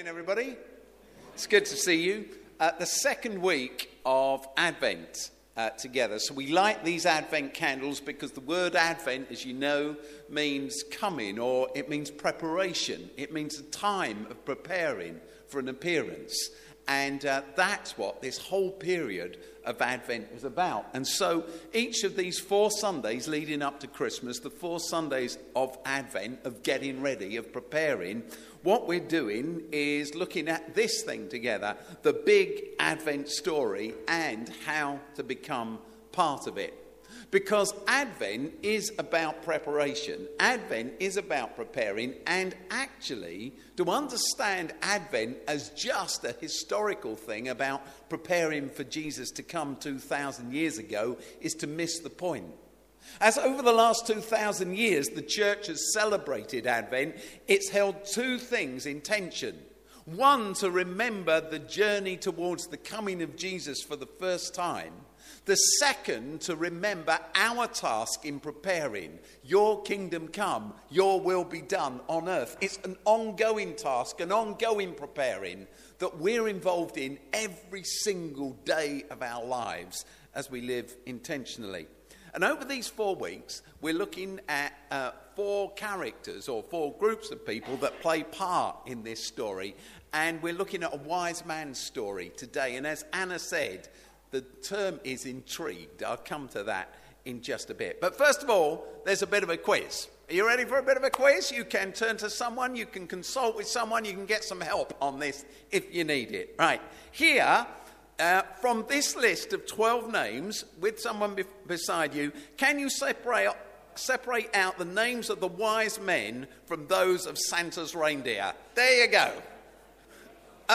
Morning, everybody. It's good to see you. Uh, the second week of Advent uh, together. So, we light these Advent candles because the word Advent, as you know, means coming or it means preparation. It means a time of preparing for an appearance. And uh, that's what this whole period of Advent was about. And so each of these four Sundays leading up to Christmas, the four Sundays of Advent, of getting ready, of preparing, what we're doing is looking at this thing together the big Advent story and how to become part of it. Because Advent is about preparation, Advent is about preparing, and actually, to understand Advent as just a historical thing about preparing for Jesus to come 2,000 years ago is to miss the point. As over the last 2,000 years the church has celebrated Advent, it's held two things in tension. One, to remember the journey towards the coming of Jesus for the first time the second, to remember our task in preparing. Your kingdom come, your will be done on earth. It's an ongoing task, an ongoing preparing that we're involved in every single day of our lives as we live intentionally. And over these four weeks, we're looking at uh, four characters or four groups of people that play part in this story. And we're looking at a wise man's story today. And as Anna said, the term is intrigued. I'll come to that in just a bit. But first of all, there's a bit of a quiz. Are you ready for a bit of a quiz? You can turn to someone, you can consult with someone, you can get some help on this if you need it. Right. Here, uh, from this list of 12 names, with someone be- beside you, can you separate, separate out the names of the wise men from those of Santa's reindeer? There you go.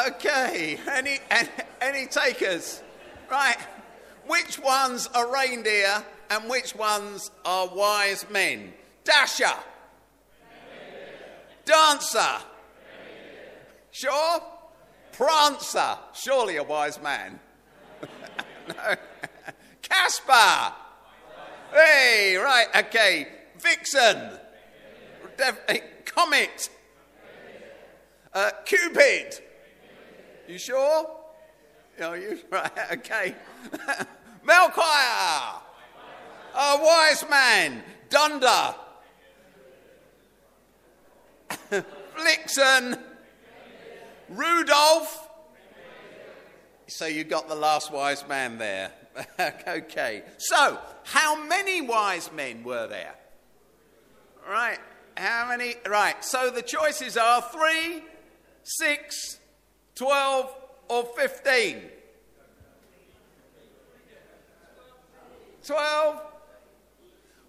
Okay. Any, any, any takers? Right. Which ones are reindeer and which ones are wise men? Dasher. Dancer. Sure? Prancer. Surely a wise man. no. Casper. Hey, right, okay. Vixen. Comet. Uh, Cupid. You sure? Oh, you right? Okay. Melchior, a wise man. Dunder, Vixen, Rudolph. So you got the last wise man there. okay. So, how many wise men were there? Right. How many? Right. So the choices are three, six, twelve, or 15? 12?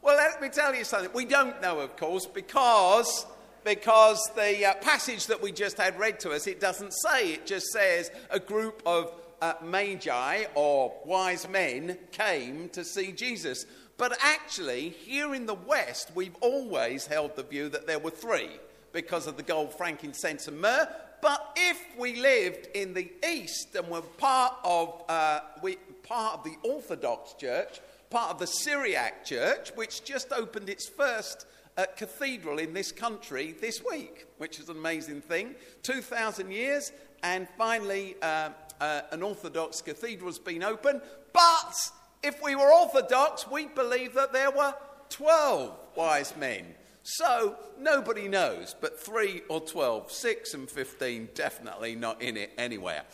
Well, let me tell you something. We don't know, of course, because, because the uh, passage that we just had read to us, it doesn't say. It just says a group of uh, magi or wise men came to see Jesus. But actually, here in the West, we've always held the view that there were three because of the gold, frankincense, and myrrh. But if we lived in the East and were part of, uh, we, part of the Orthodox Church, part of the Syriac Church, which just opened its first uh, cathedral in this country this week, which is an amazing thing. 2,000 years, and finally, uh, uh, an Orthodox cathedral has been opened. But if we were Orthodox, we'd believe that there were 12 wise men. So nobody knows, but 3 or 12, 6 and 15, definitely not in it anywhere.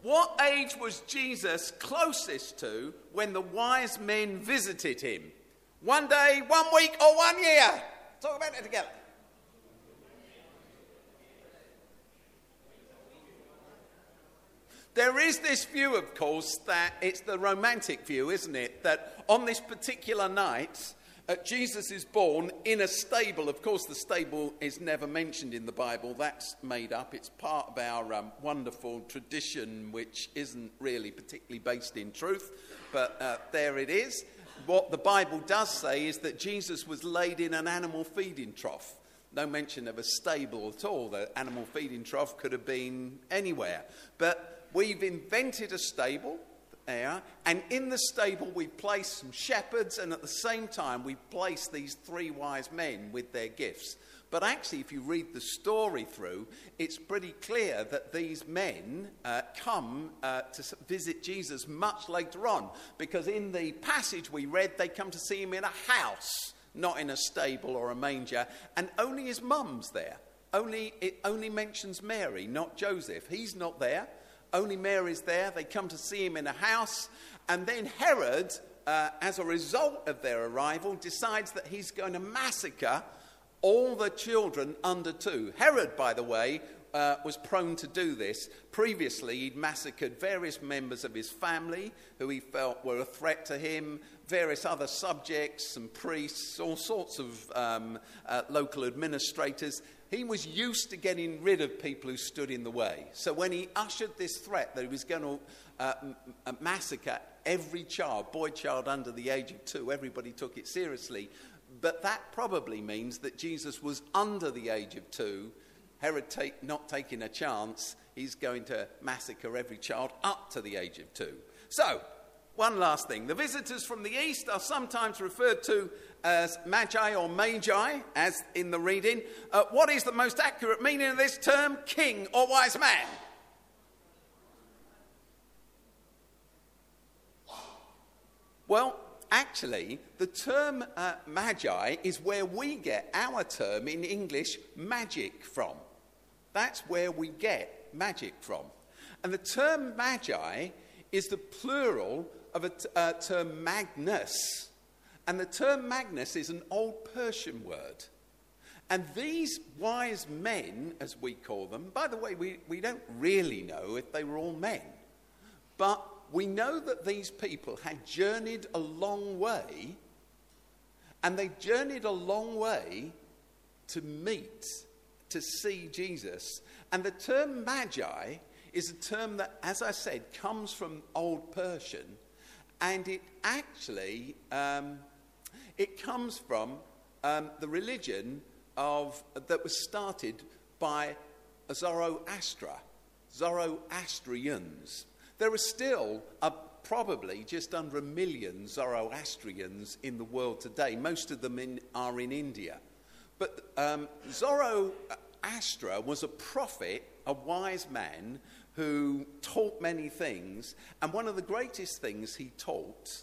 What age was Jesus closest to when the wise men visited him? One day, one week, or one year? Talk about it together. There is this view, of course, that it's the romantic view, isn't it? That on this particular night, uh, Jesus is born in a stable. Of course, the stable is never mentioned in the Bible. That's made up. It's part of our um, wonderful tradition, which isn't really particularly based in truth, but uh, there it is. What the Bible does say is that Jesus was laid in an animal feeding trough. No mention of a stable at all. The animal feeding trough could have been anywhere. But we've invented a stable And in the stable, we place some shepherds, and at the same time, we place these three wise men with their gifts. But actually, if you read the story through, it's pretty clear that these men uh, come uh, to visit Jesus much later on. Because in the passage we read, they come to see him in a house, not in a stable or a manger, and only his mum's there. Only, it only mentions Mary, not Joseph. He's not there. Only Mary's there. They come to see him in a house. And then Herod, uh, as a result of their arrival, decides that he's going to massacre all the children under two. Herod, by the way, uh, was prone to do this. Previously, he'd massacred various members of his family who he felt were a threat to him, various other subjects, some priests, all sorts of um, uh, local administrators. He was used to getting rid of people who stood in the way. So when he ushered this threat that he was going to uh, m- massacre every child, boy child under the age of two, everybody took it seriously. But that probably means that Jesus was under the age of two. Herod take, not taking a chance, he's going to massacre every child up to the age of two. So, one last thing. The visitors from the east are sometimes referred to as magi or magi, as in the reading. Uh, what is the most accurate meaning of this term? King or wise man? Well, actually, the term uh, magi is where we get our term in English magic from. That's where we get magic from. And the term magi is the plural of a t- uh, term magus. And the term magus is an old Persian word. And these wise men, as we call them, by the way, we, we don't really know if they were all men, but we know that these people had journeyed a long way, and they journeyed a long way to meet, to see Jesus. And the term magi is a term that, as I said, comes from Old Persian, and it actually um, it comes from um, the religion of that was started by Zoroaster, Zoroastrians. There are still uh, probably just under a million Zoroastrians in the world today. Most of them in, are in India. But um, Zoroaster was a prophet, a wise man who taught many things. And one of the greatest things he taught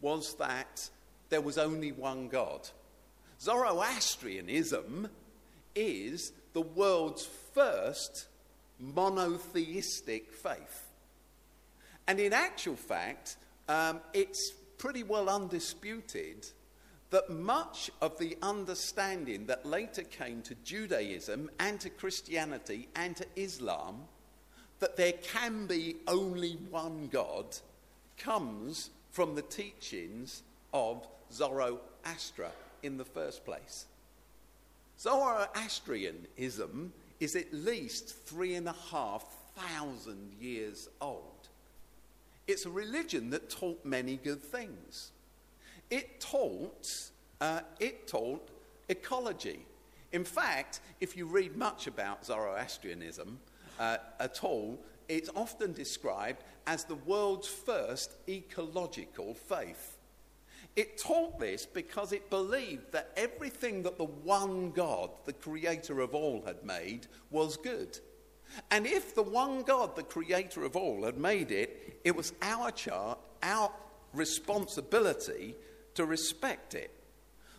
was that there was only one God. Zoroastrianism is the world's first monotheistic faith. And in actual fact, um, it's pretty well undisputed that much of the understanding that later came to Judaism and to Christianity and to Islam, that there can be only one God, comes from the teachings of Zoroaster in the first place. Zoroastrianism is at least three and a half thousand years old. It's a religion that taught many good things. It taught, uh, it taught ecology. In fact, if you read much about Zoroastrianism uh, at all, it's often described as the world's first ecological faith. It taught this because it believed that everything that the one God, the creator of all, had made was good. And if the one God, the creator of all, had made it, it was our, char- our responsibility to respect it.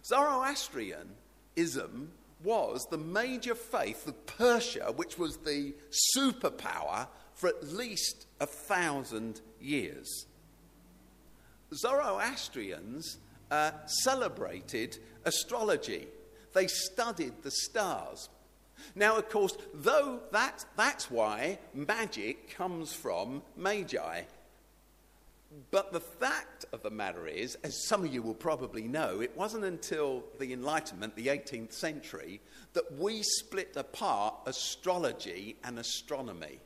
Zoroastrianism was the major faith of Persia, which was the superpower for at least a thousand years. Zoroastrians uh, celebrated astrology. They studied the stars. Now, of course, though that, that's why magic comes from magi. But the fact of the matter is, as some of you will probably know, it wasn't until the Enlightenment, the 18th century, that we split apart astrology and astronomy.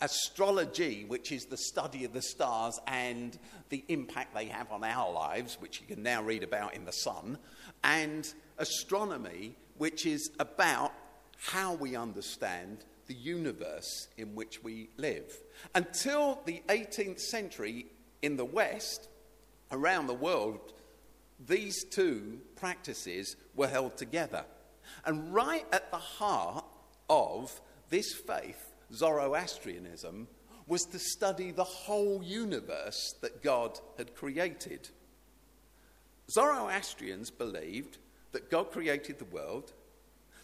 Astrology, which is the study of the stars and the impact they have on our lives, which you can now read about in The Sun, and astronomy, which is about how we understand the universe in which we live. Until the 18th century in the West, around the world, these two practices were held together. And right at the heart of this faith, Zoroastrianism, was to study the whole universe that God had created. Zoroastrians believed that God created the world.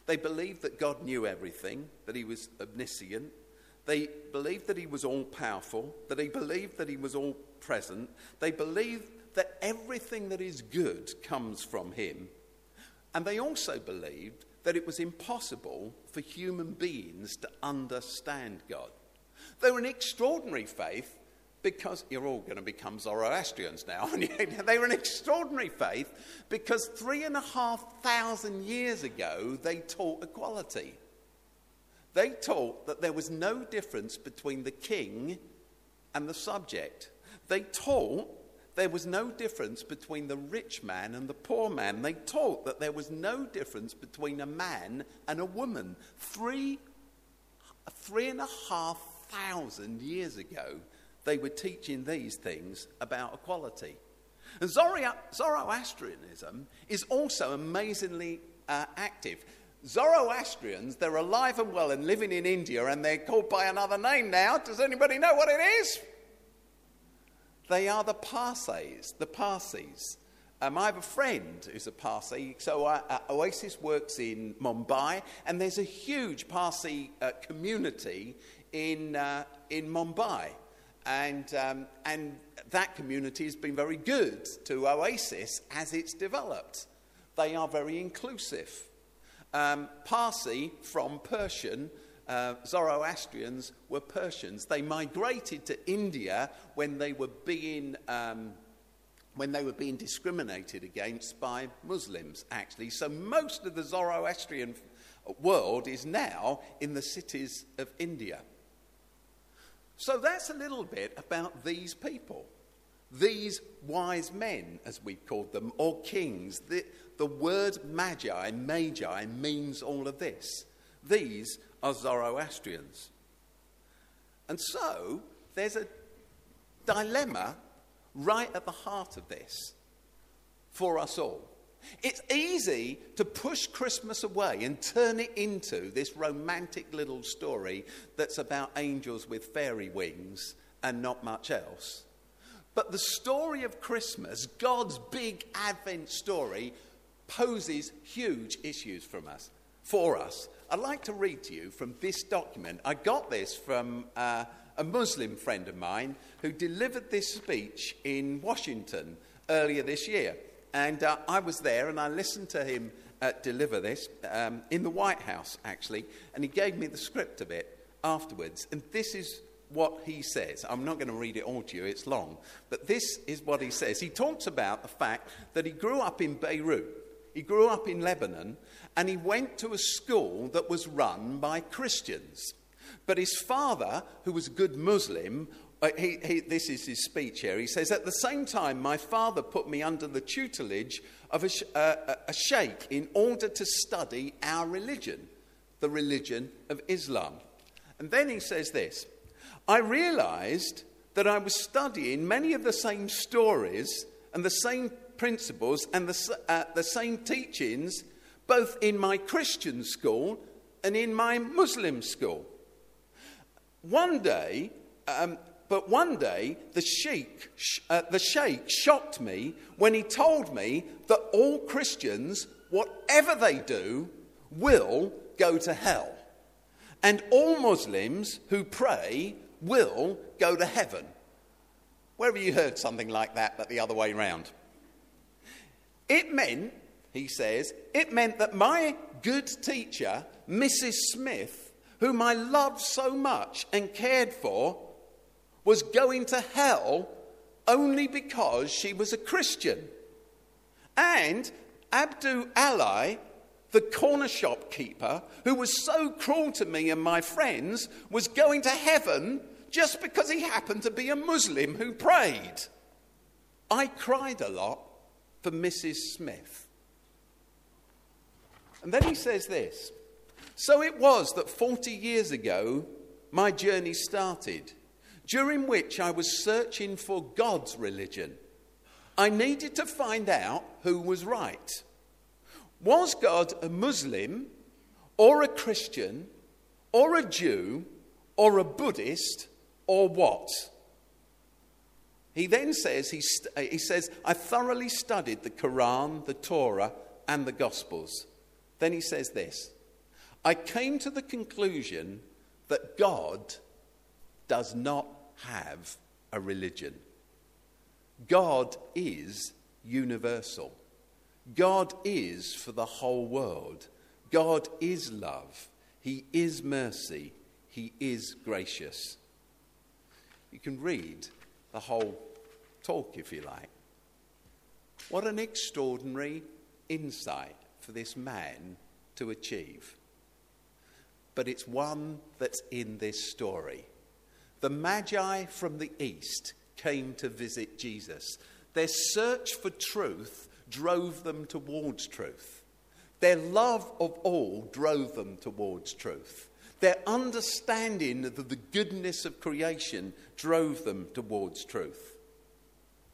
They believed that God knew everything, that he was omniscient. They believed that he was all powerful, that he believed that he was all present. They believed that everything that is good comes from him. And they also believed that it was impossible for human beings to understand God. They were an extraordinary faith because you're all going to become Zoroastrians now. they were an extraordinary faith because three and a half thousand years ago they taught equality. They taught that there was no difference between the king and the subject. They taught there was no difference between the rich man and the poor man. They taught that there was no difference between a man and a woman. Three, three and a half thousand years ago, they were teaching these things about equality. And Zoroastrianism is also amazingly uh, active. Zoroastrians, they're alive and well and living in India, and they're called by another name now. Does anybody know what it is? They are the Parsis, the Parsis. Um, I have a friend who's a Parsi. So uh, Oasis works in Mumbai, and there's a huge Parsi uh, community in, uh, in Mumbai. And, um, and that community has been very good to Oasis as it's developed. They are very inclusive. Um, Parsi from Persian, uh, Zoroastrians were Persians. They migrated to India when they were being. Um, when they were being discriminated against by Muslims, actually. So most of the Zoroastrian world is now in the cities of India. So that's a little bit about these people. These wise men, as we've called them, or kings. The, the word magi, magi, means all of this. These are Zoroastrians. And so there's a dilemma right at the heart of this for us all. It's easy to push Christmas away and turn it into this romantic little story that's about angels with fairy wings and not much else. But the story of Christmas, God's big Advent story, poses huge issues from us, for us. I'd like to read to you from this document. I got this from uh, a Muslim friend of mine who delivered this speech in Washington earlier this year. And uh, I was there and I listened to him uh, deliver this um, in the White House, actually. And he gave me the script of it afterwards. And this is what he says. I'm not going to read it all to you, it's long. But this is what he says. He talks about the fact that he grew up in Beirut, he grew up in Lebanon, and he went to a school that was run by Christians. But his father, who was a good Muslim, uh, he, he, this is his speech here. He says, At the same time, my father put me under the tutelage of a, uh, a sheikh in order to study our religion, the religion of Islam. And then he says this I realized that I was studying many of the same stories and the same principles and the, uh, the same teachings, both in my Christian school and in my Muslim school. One day, um, but one day, the sheikh, uh, the sheikh shocked me when he told me that all Christians, whatever they do, will go to hell. And all Muslims who pray will go to heaven. Where have you heard something like that, but the other way round? It meant, he says, it meant that my good teacher, Mrs. Smith, whom I loved so much and cared for, was going to hell only because she was a Christian. And Abdu Ali, the corner shop keeper, who was so cruel to me and my friends, was going to heaven just because he happened to be a Muslim who prayed. I cried a lot for Mrs. Smith. And then he says this So it was that 40 years ago, my journey started during which I was searching for God's religion. I needed to find out who was right. Was God a Muslim or a Christian or a Jew or a Buddhist or what? He then says, he, st- uh, he says, I thoroughly studied the Quran, the Torah, and the Gospels. Then he says this I came to the conclusion that God does not have a religion. God is universal. God is for the whole world. God is love. He is mercy. He is gracious. You can read the whole talk if you like. What an extraordinary insight for this man to achieve. But it's one that's in this story. The Magi from the east came to visit Jesus. Their search for truth drove them towards truth. Their love of all drove them towards truth. Their understanding of the goodness of creation drove them towards truth.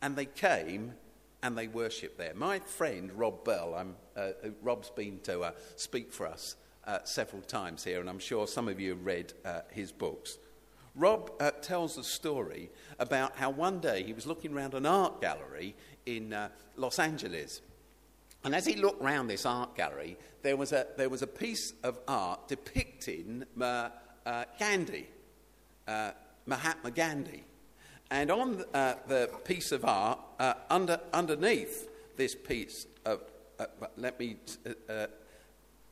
And they came and they worshipped there. My friend Rob Bell, uh, uh, Rob's been to uh, speak for us uh, several times here, and I'm sure some of you have read uh, his books. Rob uh, tells a story about how one day he was looking around an art gallery in Los Angeles. And as he looked around this art gallery, there was a, there was a piece of art depicting uh, uh, Gandhi, uh, Mahatma Gandhi. And on uh, the piece of art, uh, under, underneath this piece of, let me,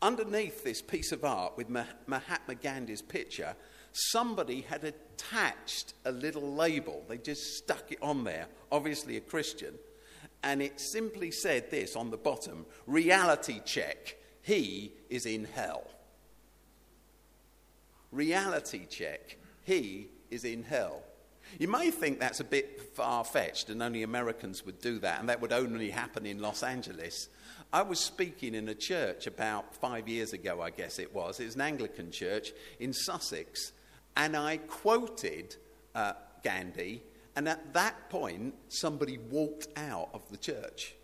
underneath this piece of art with Mahatma Gandhi's picture, somebody had attached a little label. They just stuck it on there, obviously a Christian. And it simply said this on the bottom reality check. He is in hell. Reality check. He is in hell. You may think that's a bit far fetched and only Americans would do that, and that would only happen in Los Angeles. I was speaking in a church about five years ago, I guess it was. It was an Anglican church in Sussex, and I quoted uh, Gandhi, and at that point, somebody walked out of the church.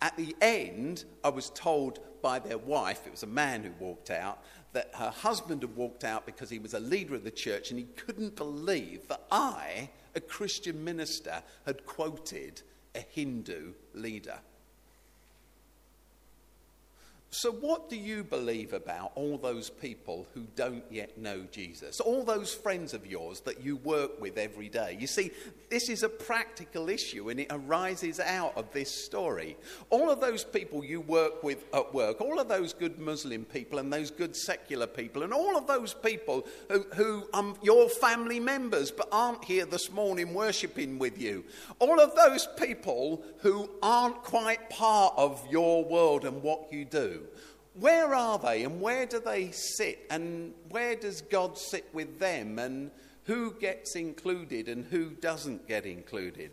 At the end, I was told by their wife, it was a man who walked out, that her husband had walked out because he was a leader of the church and he couldn't believe that I, a Christian minister, had quoted a Hindu leader. So, what do you believe about all those people who don't yet know Jesus? All those friends of yours that you work with every day? You see, this is a practical issue and it arises out of this story. All of those people you work with at work, all of those good Muslim people and those good secular people, and all of those people who, who are um, your family members but aren't here this morning worshipping with you, all of those people who aren't quite part of your world and what you do. Where are they and where do they sit and where does God sit with them and who gets included and who doesn't get included?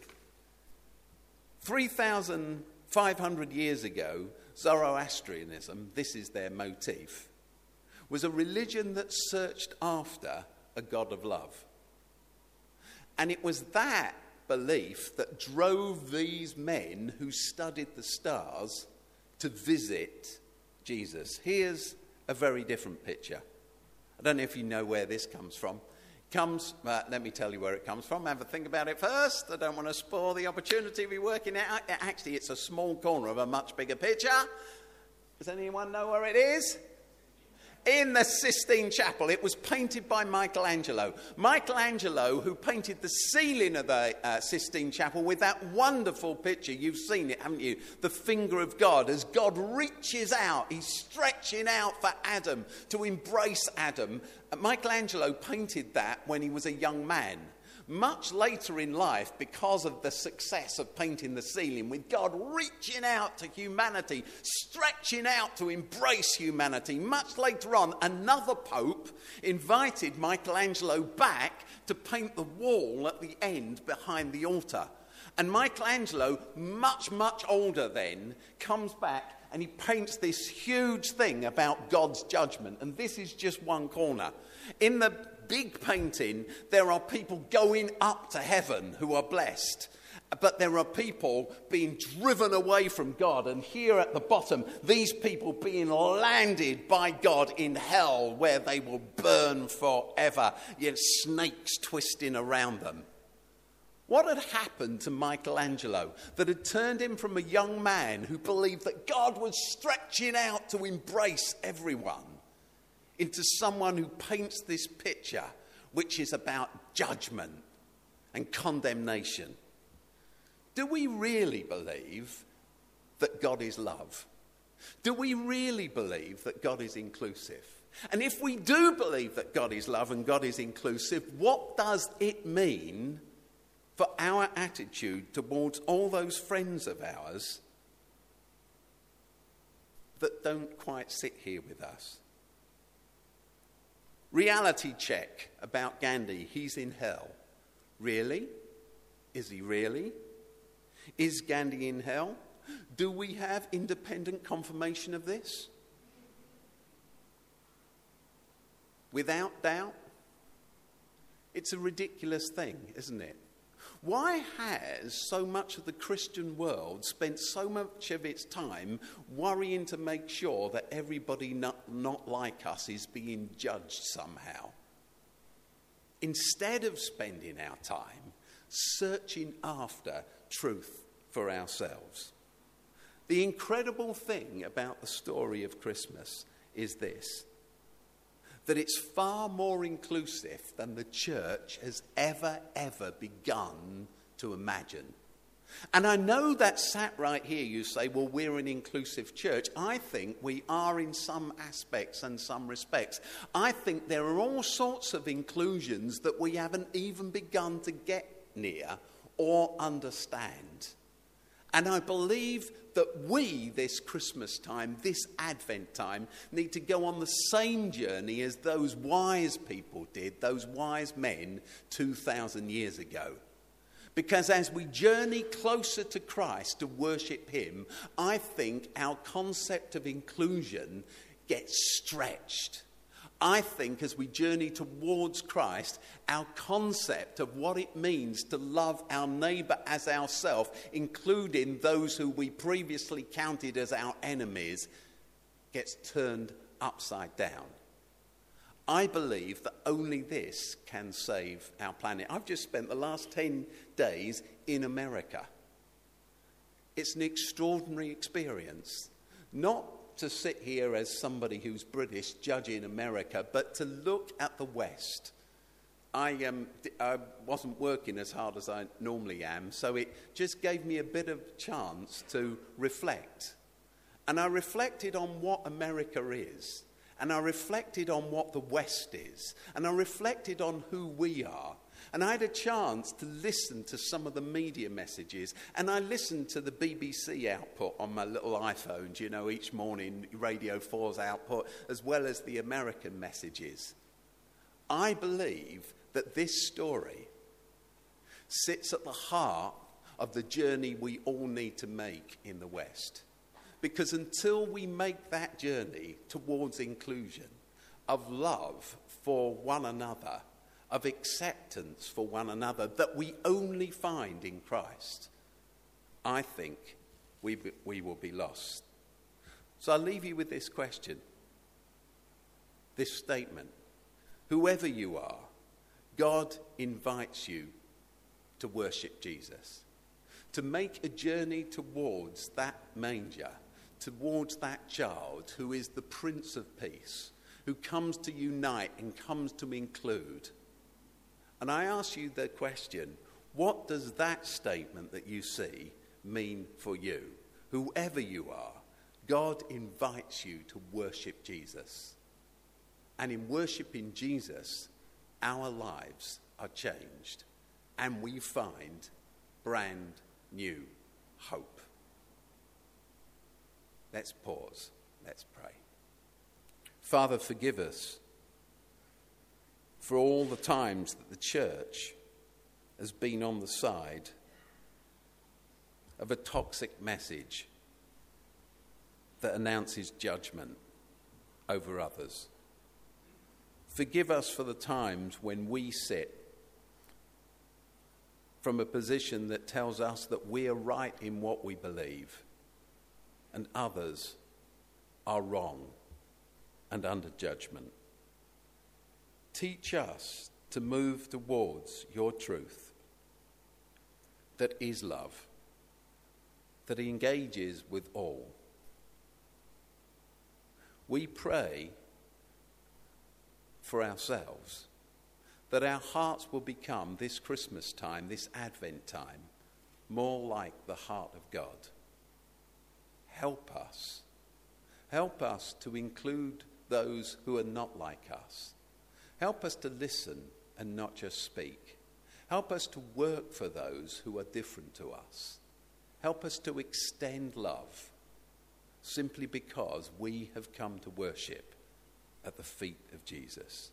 3,500 years ago, Zoroastrianism, this is their motif, was a religion that searched after a God of love. And it was that belief that drove these men who studied the stars to visit Jesus. Here's a very different picture. I don't know if you know where this comes from. Comes, uh, let me tell you where it comes from. Have a think about it first. I don't want to spoil the opportunity of working it out. Actually, it's a small corner of a much bigger picture. Does anyone know where it is? In the Sistine Chapel. It was painted by Michelangelo. Michelangelo, who painted the ceiling of the uh, Sistine Chapel with that wonderful picture. You've seen it, haven't you? The finger of God. As God reaches out, he's stretching out for Adam to embrace Adam. Michelangelo painted that when he was a young man. Much later in life, because of the success of painting the ceiling, with God reaching out to humanity, stretching out to embrace humanity, much later on, another pope invited Michelangelo back to paint the wall at the end behind the altar. And Michelangelo, much, much older then, comes back and he paints this huge thing about God's judgment. And this is just one corner. In the big painting, there are people going up to heaven who are blessed. But there are people being driven away from God. And here at the bottom, these people being landed by God in hell where they will burn forever, yet snakes twisting around them. What had happened to Michelangelo that had turned him from a young man who believed that God was stretching out to embrace everyone into someone who paints this picture which is about judgment and condemnation? Do we really believe that God is love? Do we really believe that God is inclusive? And if we do believe that God is love and God is inclusive, what does it mean for our attitude towards all those friends of ours that don't quite sit here with us? Reality check about Gandhi. He's in hell. Really? Is he really? Is Gandhi in hell? Do we have independent confirmation of this? Without doubt? It's a ridiculous thing, isn't it? Why has so much of the Christian world spent so much of its time worrying to make sure that everybody not, not like us is being judged somehow? Instead of spending our time searching after truth for ourselves. The incredible thing about the story of Christmas is this that it's far more inclusive than the church has ever, ever begun to imagine. And I know that sat right here, you say, well, we're an inclusive church. I think we are in some aspects and some respects. I think there are all sorts of inclusions that we haven't even begun to get near or understand. And I believe that we, this Christmas time, this Advent time, need to go on the same journey as those wise people did, those wise men 2,000 years ago. Because as we journey closer to Christ to worship Him, I think our concept of inclusion gets stretched I think as we journey towards Christ, our concept of what it means to love our neighbour as ourselves, including those who we previously counted as our enemies, gets turned upside down. I believe that only this can save our planet. I've just spent the last 10 days in America. It's an extraordinary experience. Not to sit here as somebody who's British judging America, but to look at the West. I, um, I wasn't working as hard as I normally am, so it just gave me a bit of chance to reflect. And I reflected on what America is, and I reflected on what the West is, and I reflected on who we are. And I had a chance to listen to some of the media messages. And I listened to the BBC output on my little iPhone, you know, each morning, Radio 4's output, as well as the American messages. I believe that this story sits at the heart of the journey we all need to make in the West. Because until we make that journey towards inclusion, of love for one another, of acceptance for one another that we only find in Christ, I think we, we will be lost. So I'll leave you with this question, this statement. Whoever you are, God invites you to worship Jesus, to make a journey towards that manger, towards that child who is the Prince of Peace, who comes to unite and comes to include. And I ask you the question what does that statement that you see mean for you? Whoever you are, God invites you to worship Jesus. And in worshiping Jesus, our lives are changed and we find brand new hope. Let's pause. Let's pray. Father, forgive us for all the times that the church has been on the side of a toxic message that announces judgment over others. Forgive us for the times when we sit from a position that tells us that we are right in what we believe and others are wrong and under judgment. Teach us to move towards your truth that is love, that engages with all. We pray for ourselves that our hearts will become this Christmas time, this Advent time, more like the heart of God. Help us. Help us to include those who are not like us. Help us to listen and not just speak. Help us to work for those who are different to us. Help us to extend love simply because we have come to worship at the feet of Jesus.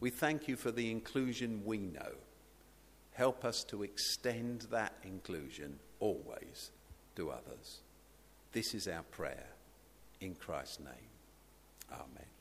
We thank you for the inclusion we know. Help us to extend that inclusion always to others. This is our prayer in Christ's name. Amen.